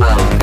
and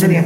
sería?